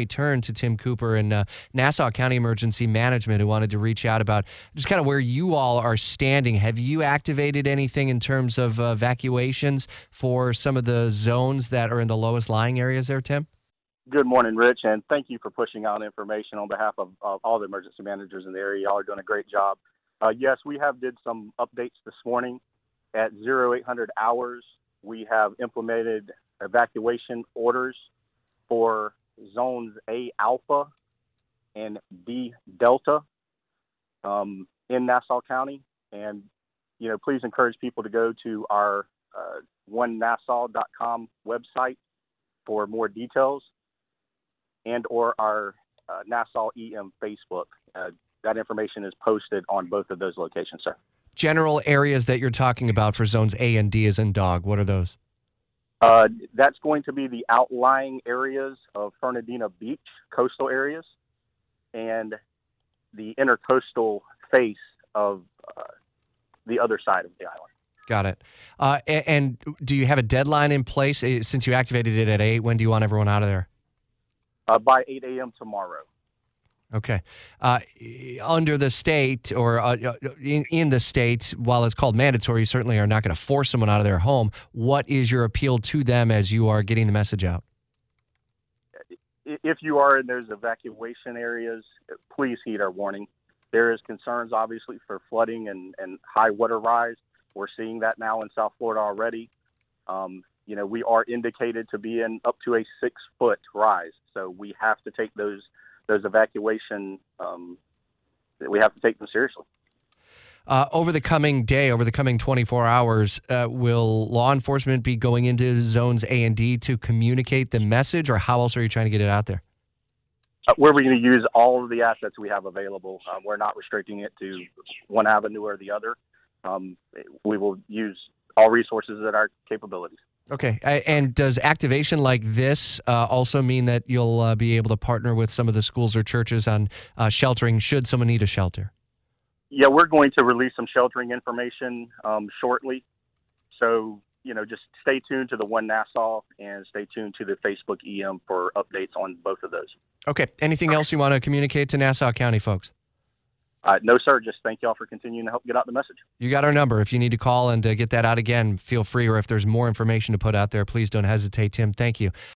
We turn to Tim Cooper in uh, Nassau County Emergency Management, who wanted to reach out about just kind of where you all are standing. Have you activated anything in terms of uh, evacuations for some of the zones that are in the lowest lying areas there, Tim? Good morning, Rich, and thank you for pushing out information on behalf of, of all the emergency managers in the area. Y'all are doing a great job. Uh, yes, we have did some updates this morning at 0800 hours. We have implemented evacuation orders for zones A alpha and B delta um, in Nassau County. And, you know, please encourage people to go to our uh, onenassau.com website for more details and or our uh, Nassau EM Facebook. Uh, that information is posted on both of those locations, sir. General areas that you're talking about for zones A and D is in dog, what are those? Uh, that's going to be the outlying areas of Fernandina Beach, coastal areas, and the intercoastal face of uh, the other side of the island. Got it. Uh, and do you have a deadline in place uh, since you activated it at 8? When do you want everyone out of there? Uh, by 8 a.m. tomorrow. Okay. Uh, under the state or uh, uh, in, in the state, while it's called mandatory, you certainly are not going to force someone out of their home. What is your appeal to them as you are getting the message out? If you are in those evacuation areas, please heed our warning. There is concerns, obviously, for flooding and, and high water rise. We're seeing that now in South Florida already. Um, you know, we are indicated to be in up to a six foot rise. So we have to take those those evacuation, um, we have to take them seriously. Uh, over the coming day, over the coming 24 hours, uh, will law enforcement be going into zones A and D to communicate the message, or how else are you trying to get it out there? Uh, we're going to use all of the assets we have available. Um, we're not restricting it to one avenue or the other. Um, we will use all resources at our capabilities. Okay. And does activation like this uh, also mean that you'll uh, be able to partner with some of the schools or churches on uh, sheltering should someone need a shelter? Yeah, we're going to release some sheltering information um, shortly. So, you know, just stay tuned to the One Nassau and stay tuned to the Facebook EM for updates on both of those. Okay. Anything else you want to communicate to Nassau County folks? Uh, no, sir. Just thank y'all for continuing to help get out the message. You got our number. If you need to call and uh, get that out again, feel free. Or if there's more information to put out there, please don't hesitate, Tim. Thank you.